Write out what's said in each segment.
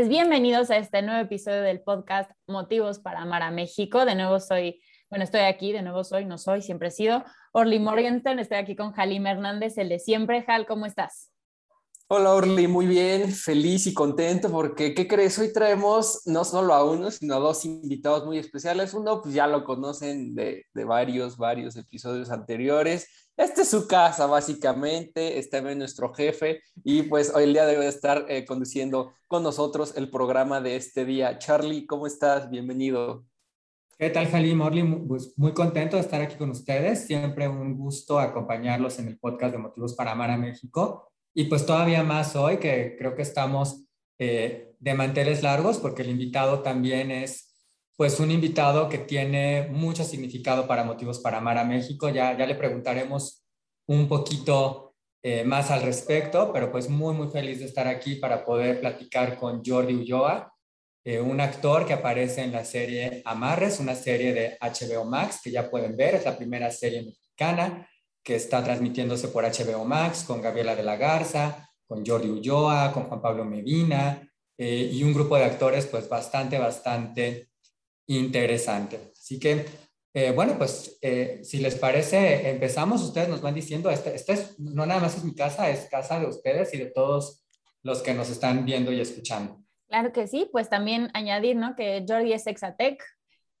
Pues bienvenidos a este nuevo episodio del podcast Motivos para Amar a México. De nuevo soy, bueno, estoy aquí, de nuevo soy, no soy, siempre he sido Orly Morgenstern. Estoy aquí con Jalim Hernández, el de siempre. Jal, ¿cómo estás? Hola Orly, muy bien, feliz y contento porque, ¿qué crees? Hoy traemos no solo a uno, sino a dos invitados muy especiales. Uno, pues ya lo conocen de, de varios, varios episodios anteriores esta es su casa, básicamente. Está en nuestro jefe y pues hoy el día debe estar eh, conduciendo con nosotros el programa de este día. Charlie, ¿cómo estás? Bienvenido. ¿Qué tal, Jalim? Morley? Pues muy contento de estar aquí con ustedes. Siempre un gusto acompañarlos en el podcast de Motivos para Amar a México. Y pues todavía más hoy, que creo que estamos eh, de manteles largos, porque el invitado también es pues un invitado que tiene mucho significado para Motivos para Amar a México. Ya, ya le preguntaremos un poquito eh, más al respecto, pero pues muy, muy feliz de estar aquí para poder platicar con Jordi Ulloa, eh, un actor que aparece en la serie Amarres, una serie de HBO Max que ya pueden ver, es la primera serie mexicana que está transmitiéndose por HBO Max con Gabriela de la Garza, con Jordi Ulloa, con Juan Pablo Medina eh, y un grupo de actores pues bastante, bastante interesante. Así que, eh, bueno, pues eh, si les parece, empezamos. Ustedes nos van diciendo, este, este, es, no nada más es mi casa, es casa de ustedes y de todos los que nos están viendo y escuchando. Claro que sí, pues también añadir, ¿no? Que Jordi es Exatec,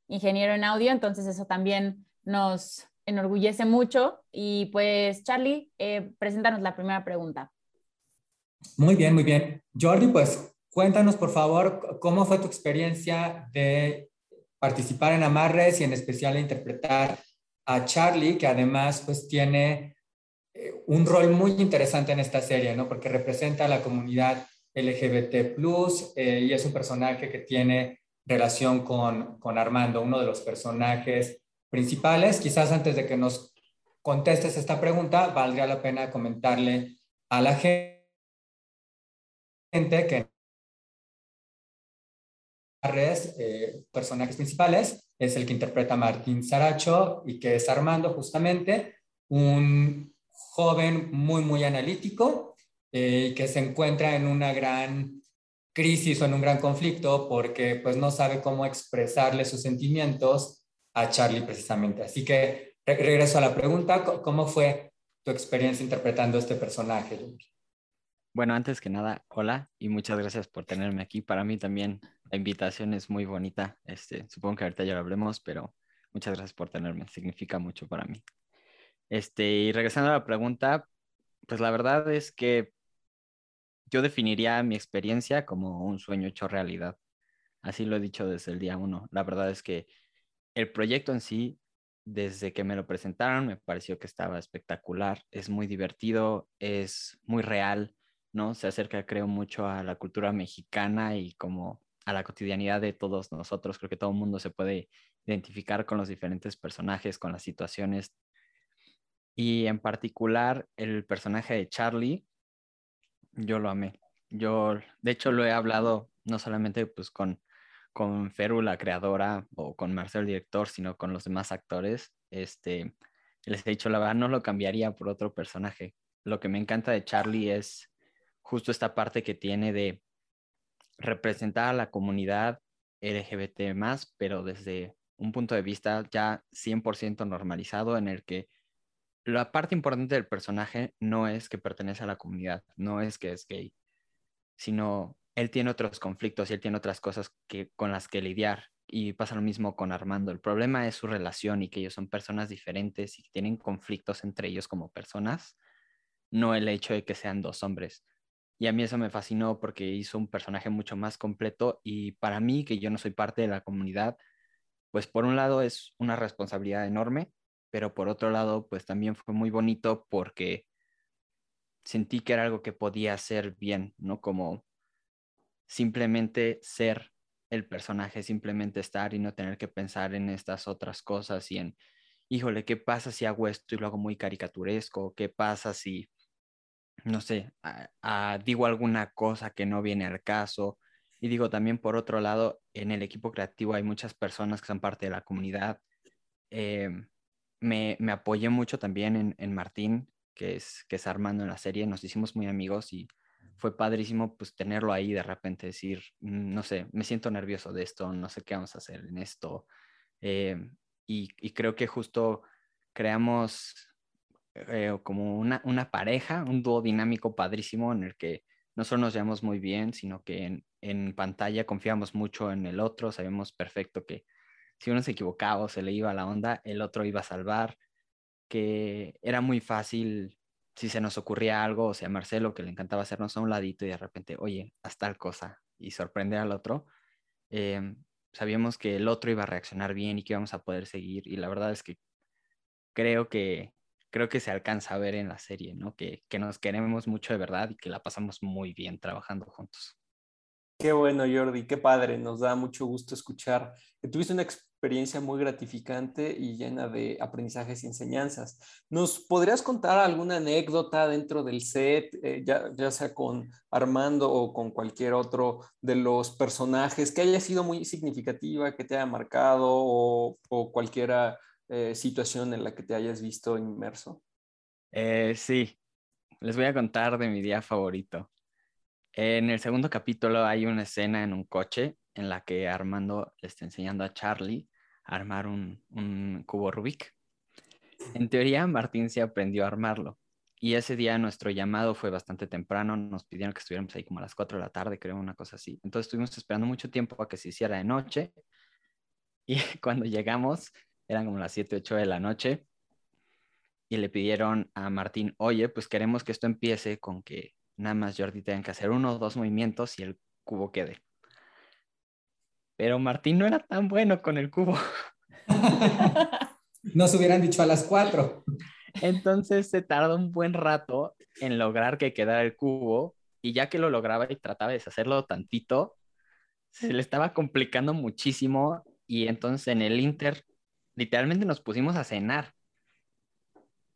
ingeniero en audio, entonces eso también nos enorgullece mucho. Y pues, Charlie, eh, preséntanos la primera pregunta. Muy bien, muy bien. Jordi, pues cuéntanos, por favor, cómo fue tu experiencia de participar en Amarres y en especial interpretar a Charlie, que además pues tiene eh, un rol muy interesante en esta serie, ¿no? Porque representa a la comunidad LGBT+, eh, y es un personaje que tiene relación con, con Armando, uno de los personajes principales. Quizás antes de que nos contestes esta pregunta, valdría la pena comentarle a la gente que eh, personajes principales, es el que interpreta Martín Saracho y que es Armando justamente, un joven muy, muy analítico eh, que se encuentra en una gran crisis o en un gran conflicto porque pues no sabe cómo expresarle sus sentimientos a Charlie precisamente. Así que regreso a la pregunta, ¿cómo fue tu experiencia interpretando este personaje? Bueno, antes que nada, hola y muchas gracias por tenerme aquí. Para mí también la invitación es muy bonita. Este, supongo que ahorita ya lo hablemos, pero muchas gracias por tenerme. Significa mucho para mí. Este, y regresando a la pregunta, pues la verdad es que yo definiría mi experiencia como un sueño hecho realidad. Así lo he dicho desde el día uno. La verdad es que el proyecto en sí, desde que me lo presentaron, me pareció que estaba espectacular. Es muy divertido, es muy real, ¿no? Se acerca, creo, mucho a la cultura mexicana y como a la cotidianidad de todos nosotros. Creo que todo el mundo se puede identificar con los diferentes personajes, con las situaciones. Y en particular el personaje de Charlie, yo lo amé. Yo, de hecho, lo he hablado no solamente pues con, con Feru, la creadora, o con Marcel, el director, sino con los demás actores. Este, les he dicho, la verdad, no lo cambiaría por otro personaje. Lo que me encanta de Charlie es justo esta parte que tiene de representar a la comunidad LGBT más, pero desde un punto de vista ya 100% normalizado en el que la parte importante del personaje no es que pertenece a la comunidad, no es que es gay, sino él tiene otros conflictos y él tiene otras cosas que, con las que lidiar. Y pasa lo mismo con Armando. El problema es su relación y que ellos son personas diferentes y tienen conflictos entre ellos como personas, no el hecho de que sean dos hombres. Y a mí eso me fascinó porque hizo un personaje mucho más completo y para mí, que yo no soy parte de la comunidad, pues por un lado es una responsabilidad enorme, pero por otro lado, pues también fue muy bonito porque sentí que era algo que podía hacer bien, ¿no? Como simplemente ser el personaje, simplemente estar y no tener que pensar en estas otras cosas y en, híjole, ¿qué pasa si hago esto y lo hago muy caricaturesco? ¿Qué pasa si no sé, digo alguna cosa que no viene al caso. Y digo también, por otro lado, en el equipo creativo hay muchas personas que son parte de la comunidad. Em, me, me, apoyé mucho también en, en, Martín, que es, que es Armando en la serie. Nos hicimos muy amigos y fue padrísimo pues tenerlo ahí de repente, decir, mm, no sé, me siento nervioso de esto, no sé qué vamos a hacer en esto. Eh, y, y, creo que justo creamos eh, como una, una, pareja, un dúo dinámico padrísimo en el que no solo nos llevamos muy bien, sino que en, en pantalla confiamos mucho en el otro, sabemos perfecto que si uno se equivocaba o se le iba la onda, el otro iba a salvar, que era muy fácil si se nos ocurría algo, o sea, Marcelo, que le encantaba hacernos a un ladito y de repente, oye, haz tal cosa y sorprender al otro, eh, sabíamos que el otro iba a reaccionar bien y que íbamos a poder seguir. Y la verdad es que creo que creo que se alcanza a ver en la serie, ¿no? Que, que nos queremos mucho de verdad y que la pasamos muy bien trabajando juntos. Qué bueno, Jordi, qué padre. Nos da mucho gusto escuchar que tuviste una experiencia muy gratificante y llena de aprendizajes y enseñanzas. ¿Nos podrías contar alguna anécdota dentro del set, eh, ya, ya, sea con Armando o con cualquier otro de los personajes, que haya sido muy significativa, que te haya marcado o, o cualquier eh, situación en la que te hayas visto inmerso? Eh, sí, les voy a contar de mi día favorito. En el segundo capítulo hay una escena en un coche en la que Armando le está enseñando a Charlie armar un, un cubo Rubik. En teoría, Martín se aprendió a armarlo. Y ese día nuestro llamado fue bastante temprano, nos pidieron que estuviéramos ahí como a las 4 de la tarde, creo, una cosa así. Entonces estuvimos esperando mucho tiempo a que se hiciera de noche. Y cuando llegamos, eran como las 7, 8 de la noche. Y le pidieron a Martín, oye, pues queremos que esto empiece con que nada más Jordi tenga que hacer uno o dos movimientos y el cubo quede. Pero Martín no era tan bueno con el cubo. Nos hubieran dicho a las cuatro. Entonces se tardó un buen rato en lograr que quedara el cubo y ya que lo lograba y trataba de deshacerlo tantito, se le estaba complicando muchísimo y entonces en el Inter literalmente nos pusimos a cenar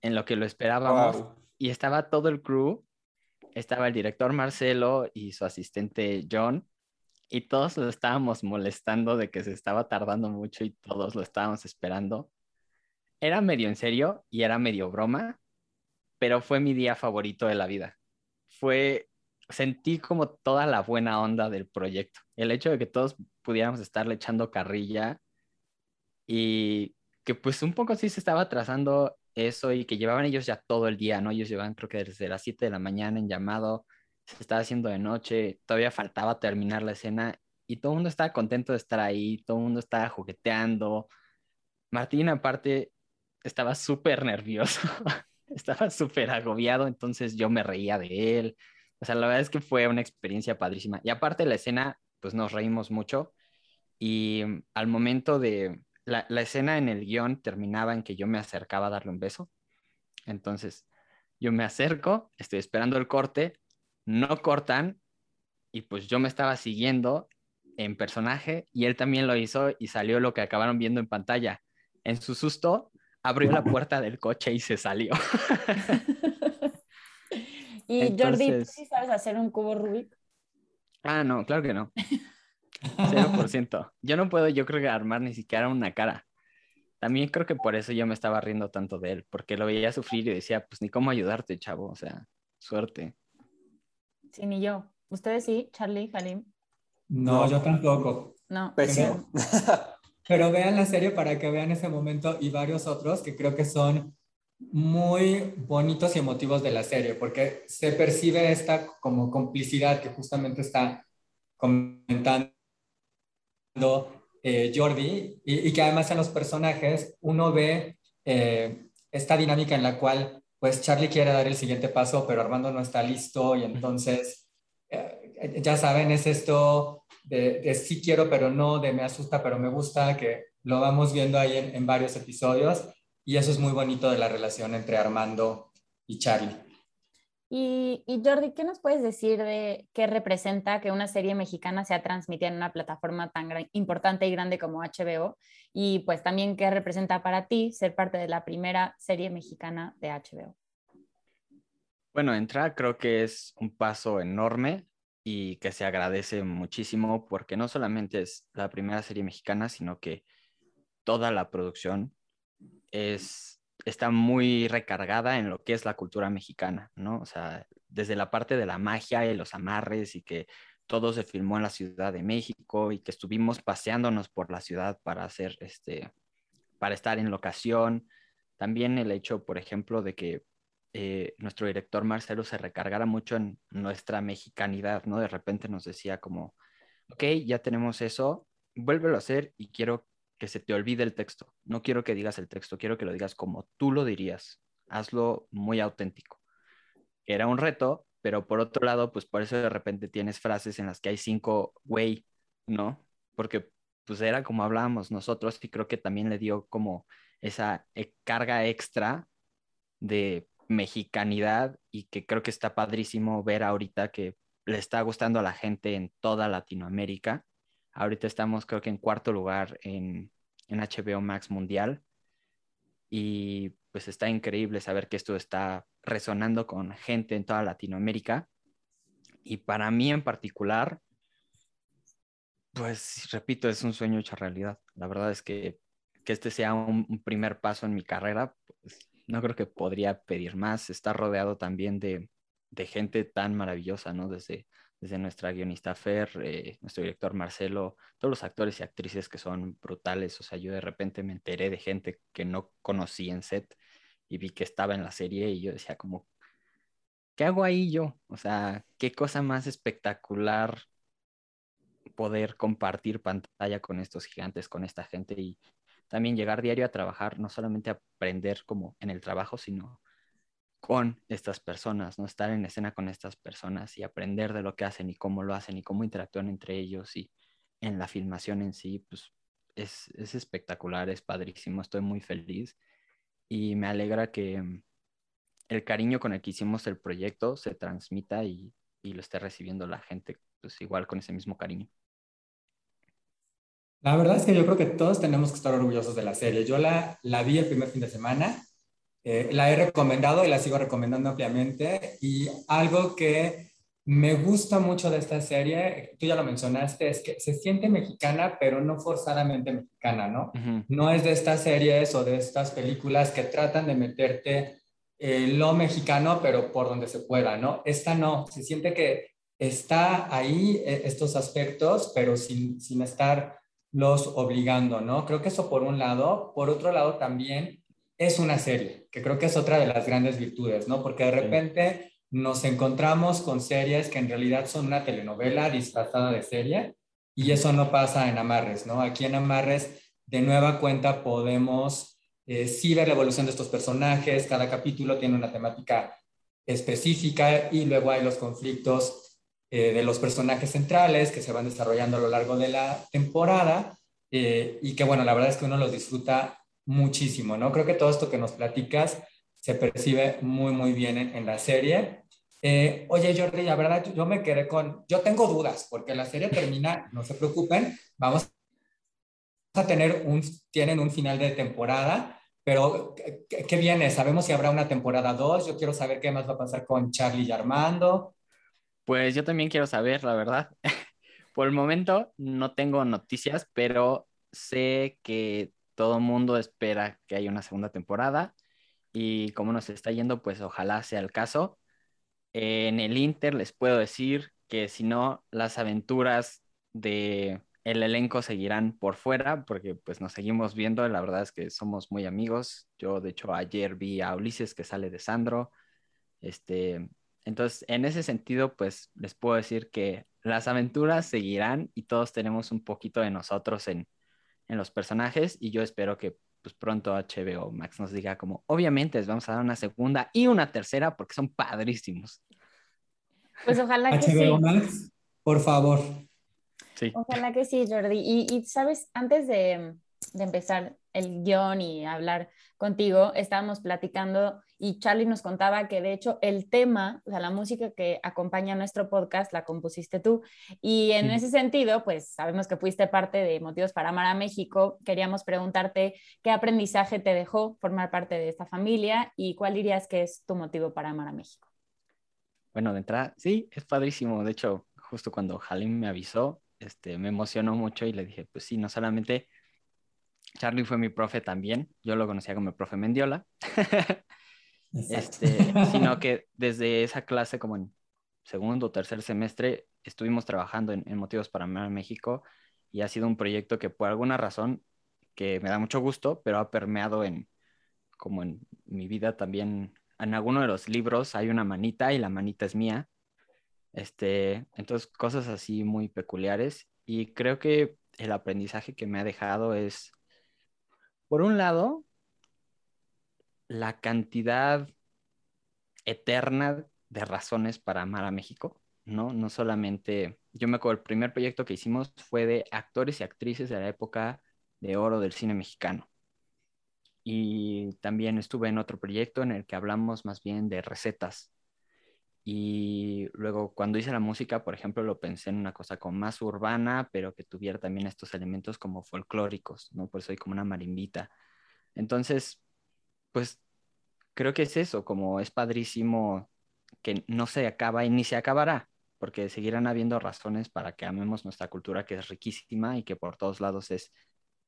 en lo que lo esperábamos wow. y estaba todo el crew estaba el director Marcelo y su asistente John, y todos lo estábamos molestando de que se estaba tardando mucho y todos lo estábamos esperando. Era medio en serio y era medio broma, pero fue mi día favorito de la vida. Fue, sentí como toda la buena onda del proyecto. El hecho de que todos pudiéramos estarle echando carrilla y que pues un poco sí se estaba trazando eso y que llevaban ellos ya todo el día, ¿no? Ellos llevaban creo que desde las 7 de la mañana en llamado, se estaba haciendo de noche, todavía faltaba terminar la escena y todo el mundo estaba contento de estar ahí, todo el mundo estaba jugueteando. Martín aparte estaba súper nervioso, estaba súper agobiado, entonces yo me reía de él. O sea, la verdad es que fue una experiencia padrísima. Y aparte la escena, pues nos reímos mucho y al momento de, la, la, escena en el guion terminaba en que yo me acercaba a darle un beso. Entonces, yo me acerco, estoy esperando el corte, no cortan y pues yo me estaba siguiendo en personaje y él también lo hizo y salió lo que acabaron viendo en pantalla. En su susto, abrió la puerta del coche y se salió. y Entonces... Jordi, ¿tú sí sabes hacer un cubo Rubik? Ah, no, claro que no. 0%. Yo no puedo, yo creo que armar ni siquiera una cara. También creo que por eso yo me estaba riendo tanto de él, porque lo veía sufrir y decía, pues ni cómo ayudarte, chavo, o sea, suerte. Sí, ni yo. ¿Ustedes sí, Charlie, Halim? No, no. yo tampoco. No. Pésimo. Pero vean la serie para que vean ese momento y varios otros que creo que son muy bonitos y emotivos de la serie, porque se percibe esta como complicidad que justamente está comentando eh, Jordi y, y, que además en los personajes uno ve eh, esta dinámica en la cual pues Charlie quiere dar el siguiente paso, pero Armando no está listo y entonces, eh, ya saben, es esto de, de, sí quiero, pero no, de me asusta, pero me gusta, que lo vamos viendo ahí en, en varios episodios y eso es muy bonito de la relación entre Armando y Charlie. Y, y, Jordi, ¿qué nos puedes decir de qué representa que una serie mexicana sea transmitida en una plataforma tan gran, importante y grande como HBO? Y pues también qué representa para ti ser parte de la primera serie mexicana de HBO. Bueno, entrar creo que es un paso enorme y que se agradece muchísimo porque no solamente es la primera serie mexicana, sino que toda la producción es está muy recargada en lo que es la cultura mexicana, ¿no? O sea, desde la parte de la magia y los amarres y que todo se filmó en la Ciudad de México y que estuvimos paseándonos por la ciudad para hacer este, para estar en locación. También el hecho, por ejemplo, de que eh, nuestro director Marcelo se recargara mucho en nuestra mexicanidad, ¿no? De repente nos decía como, ok, ya tenemos eso, vuélvelo a hacer y quiero que se te olvide el texto. No quiero que digas el texto, quiero que lo digas como tú lo dirías. Hazlo muy auténtico. Era un reto, pero por otro lado, pues por eso de repente tienes frases en las que hay cinco güey, ¿no? Porque pues era como hablábamos nosotros y creo que también le dio como esa eh, carga extra de mexicanidad y que creo que está padrísimo ver ahorita que le está gustando a la gente en toda Latinoamérica. Ahorita estamos creo que en cuarto lugar en, en HBO Max Mundial y pues está increíble saber que esto está resonando con gente en toda Latinoamérica. Y para mí en particular, pues repito, es un sueño hecho realidad. La verdad es que que este sea un, primer paso en mi carrera, pues, no creo que podría pedir más. Estar rodeado también de, de gente tan maravillosa, ¿no? Desde, desde nuestra guionista Fer, eh, nuestro director Marcelo, todos los actores y actrices que son brutales. O sea, yo de repente me enteré de gente que no conocí en set y vi que estaba en la serie y yo decía como, ¿qué hago ahí yo? O sea, qué cosa más espectacular poder compartir pantalla con estos gigantes, con esta gente y también llegar diario a trabajar, no solamente aprender como en el trabajo, sino con estas personas, ¿no? Estar en escena con estas personas y aprender de lo que hacen y cómo lo hacen y cómo interactúan entre ellos y en la filmación en sí, pues es, es espectacular, es padrísimo, estoy muy feliz y me alegra que mm, el cariño con el que hicimos el proyecto se transmita y, y lo esté recibiendo la gente, pues igual con ese mismo cariño. La verdad es que yo creo que todos tenemos que estar orgullosos de la serie. Yo la, la vi el primer fin de semana, eh, la he recomendado y la sigo recomendando ampliamente. Y algo que me gusta mucho de esta serie, tú ya lo mencionaste, es que se siente mexicana, pero no forzadamente mexicana, ¿no? No es de estas series o de estas películas que tratan de meterte eh, lo mexicano, pero por donde se pueda, ¿no? Esta no, se siente que está ahí eh, estos aspectos, pero sin, sin estar los obligando, ¿no? Creo que eso por un lado. Por otro lado también es una serie, que creo que es otra de las grandes virtudes, ¿no? Porque de repente nos encontramos con series que en realidad son una telenovela disfrazada de serie y eso no pasa en Amarres, ¿no? Aquí en Amarres, de nueva cuenta, podemos eh, sí ver la evolución de estos personajes, cada capítulo tiene una temática específica y luego hay los conflictos eh, de los personajes centrales que se van desarrollando a lo largo de la temporada eh, y que bueno, la verdad es que uno los disfruta muchísimo, ¿no? Creo que todo esto que nos platicas se percibe muy, muy bien en, la serie. Eh, oye, Jordi, la verdad, yo me quedé con, yo tengo dudas, porque la serie termina, no se preocupen, vamos a tener un, tienen un final de temporada, pero ¿qué, qué viene? ¿Sabemos si habrá una temporada 2? Yo quiero saber qué más va a pasar con Charlie y Armando. Pues yo también quiero saber, la verdad. Por el momento no tengo noticias, pero sé que todo mundo espera que haya una segunda temporada y como nos está yendo, pues ojalá sea el caso. En el Inter les puedo decir que si no, las aventuras de el elenco seguirán por fuera porque pues nos seguimos viendo, la verdad es que somos muy amigos. Yo de hecho ayer vi a Ulises que sale de Sandro. Este, entonces, en ese sentido, pues les puedo decir que las aventuras seguirán y todos tenemos un poquito de nosotros en, los personajes y yo espero que pues pronto HBO Max nos diga como, obviamente les vamos a dar una segunda y una tercera porque son padrísimos. Pues ojalá que HBO Max, por favor. Sí. Ojalá que sí, Jordi. Y, y sabes, antes de, de empezar el guion y hablar contigo, estábamos platicando y Charlie nos contaba que de hecho el tema, o sea, la música que acompaña nuestro podcast la compusiste tú. Y en ese sentido, pues sabemos que fuiste parte de Motivos para Amar a México. Queríamos preguntarte qué aprendizaje te dejó formar parte de esta familia y cuál dirías que es tu motivo para amar a México. Bueno, de entrada, sí, es padrísimo. De hecho, justo cuando Halim me avisó, este, me emocionó mucho y le dije, pues sí, no solamente Charlie fue mi profe también. Yo lo conocía como el profe Mendiola. este, sino que desde esa clase, como en segundo o tercer semestre, estuvimos trabajando en, Motivos para Amar México y ha sido un proyecto que por alguna razón que me da mucho gusto, pero ha permeado en, como en mi vida también. En alguno de los libros hay una manita y la manita es mía. Este, entonces, cosas así muy peculiares. Y creo que el aprendizaje que me ha dejado es, por un lado, la cantidad eterna de razones para amar a México, ¿no? No solamente, yo me acuerdo, el primer proyecto que hicimos fue de actores y actrices de la época de oro del cine mexicano. Y también estuve en otro proyecto en el que hablamos más bien de recetas. Y luego cuando hice la música, por ejemplo, lo pensé en una cosa como más urbana, pero que tuviera también estos elementos como folclóricos, ¿no? Por eso soy como una marimbita. Entonces, pues creo que es eso, como es padrísimo que no se acaba y ni se acabará, porque seguirán habiendo razones para que amemos nuestra cultura, que es riquísima y que por todos lados es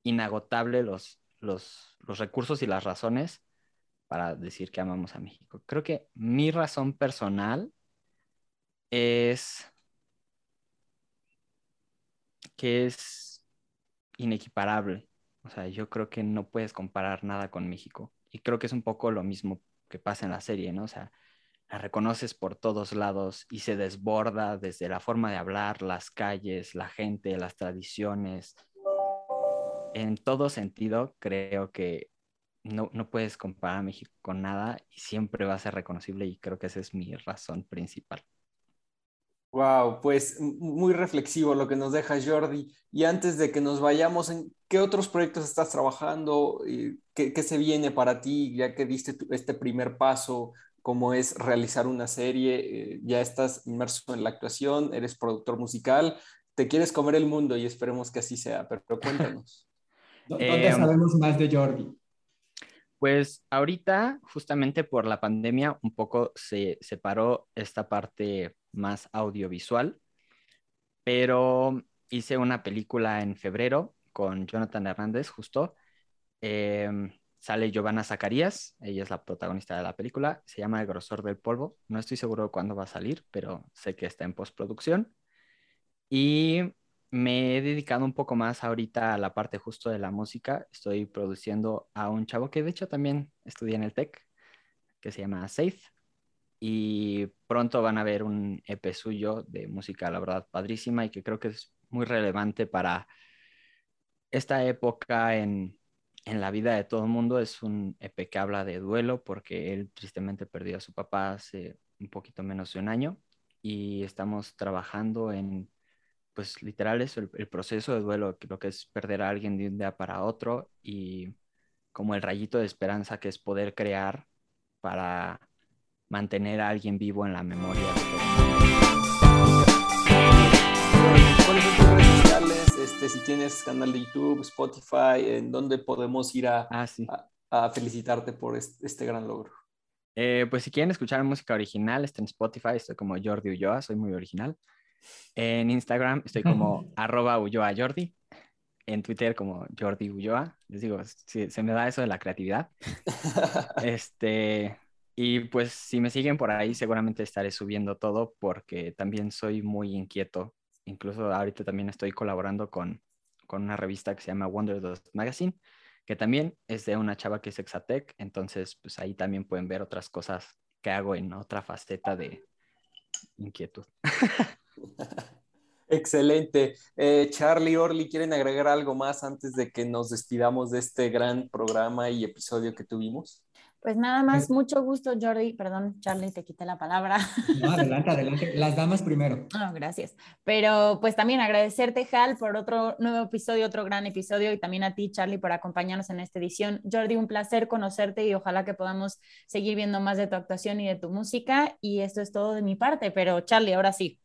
inagotable los, los, los recursos y las razones para decir que amamos a México. Creo que mi razón personal es que es inequiparable. O sea, yo creo que no puedes comparar nada con México. Y creo que es un poco lo mismo que pasa en la serie, ¿no? O sea, la reconoces por todos lados y se desborda desde la forma de hablar, las calles, la gente, las tradiciones. En todo sentido, creo que no, no puedes comparar a México con nada y siempre va a ser reconocible y creo que esa es mi razón principal. Wow, pues muy reflexivo lo que nos deja Jordi. Y antes de que nos vayamos, ¿en qué otros proyectos estás trabajando? ¿Qué, qué se viene para ti ya que diste este primer paso? como es realizar una serie, eh, ya estás inmerso en la actuación, eres productor musical, te quieres comer el mundo y esperemos que así sea, pero, cuéntanos. ¿Dónde em, sabemos más de Jordi? Pues ahorita, justamente por la pandemia, un poco se separó esta parte más audiovisual, pero hice una película en febrero con Jonathan Hernández, justo. Em, sale Giovanna Zacarías, ella es la protagonista de la película, se llama El grosor del polvo, no estoy seguro cuándo va a salir, pero sé que está en postproducción. Y me he dedicado un poco más ahorita a la parte justo de la música, estoy produciendo a un chavo que de hecho también estudia en el TEC, que se llama Safe, y pronto van a ver un EP suyo de música, la verdad, padrísima y que creo que es muy relevante para esta época en en la vida de todo el mundo. Es un EP que habla de duelo porque él tristemente perdió a su papá hace un poquito menos de un año y estamos trabajando en, pues literal es el, proceso de duelo, lo que es perder a alguien de un día para otro y como el rayito de esperanza que es poder crear para mantener a alguien vivo en la memoria. Este, si tienes canal de YouTube, Spotify, en dónde podemos ir a, ah, felicitarte por este, gran logro. Eh, pues si quieren escuchar música original, está en Spotify, estoy como Jordi Ulloa, soy muy original. En Instagram estoy como arroba Ulloa Jordi. En Twitter como Jordi Ulloa. Les digo, se me da eso de la creatividad. este, y pues si me siguen por ahí, seguramente estaré subiendo todo porque también soy muy inquieto incluso ahorita también estoy colaborando con, con una revista que se llama Wonder Dust Magazine, que también es de una chava que es Exatec, entonces pues ahí también pueden ver otras cosas que hago en otra faceta de inquietud. Excelente. Eh, Charlie, Orly, ¿quieren agregar algo más antes de que nos despidamos de este gran programa y episodio que tuvimos? Pues nada más, mucho gusto, Jordi. Perdón, Charlie, te quité la palabra. No, adelante, adelante. Las damas primero. No, gracias. Pero pues también agradecerte, Hal, por otro nuevo episodio, otro gran episodio, y también a ti, Charlie, por acompañarnos en esta edición. Jordi, un placer conocerte y ojalá que podamos seguir viendo más de tu actuación y de tu música. Y esto es todo de mi parte, pero Charlie, ahora sí.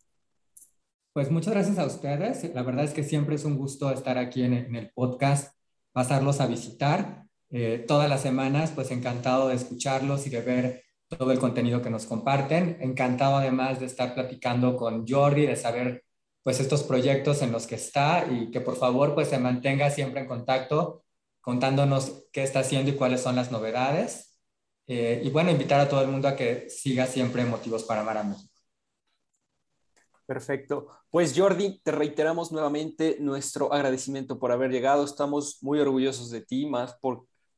Pues muchas gracias a ustedes. La verdad es que siempre es un gusto estar aquí en el podcast, pasarlos a visitar. Eh, todas las semanas, pues encantado de escucharlos y de ver todo el contenido que nos comparten. Encantado además de estar platicando con Jordi, de saber pues estos proyectos en los que está y que por favor pues se mantenga siempre en contacto contándonos qué está haciendo y cuáles son las novedades. Eh, y bueno, invitar a todo el mundo a que siga siempre Motivos para Amar a México. Perfecto. Pues Jordi, te reiteramos nuevamente nuestro agradecimiento por haber llegado. Estamos muy orgullosos de ti, más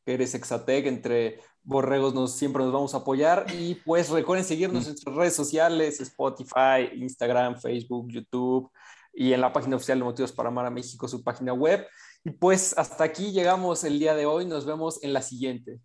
porque eres Exatec, entre borregos nos, siempre nos vamos a apoyar. Y pues recuerden seguirnos en nuestras redes sociales, Spotify, Instagram, Facebook, YouTube y en la página oficial de Motivos para Amar a México, su página web. Y pues hasta aquí llegamos el día de hoy. Nos vemos en la siguiente.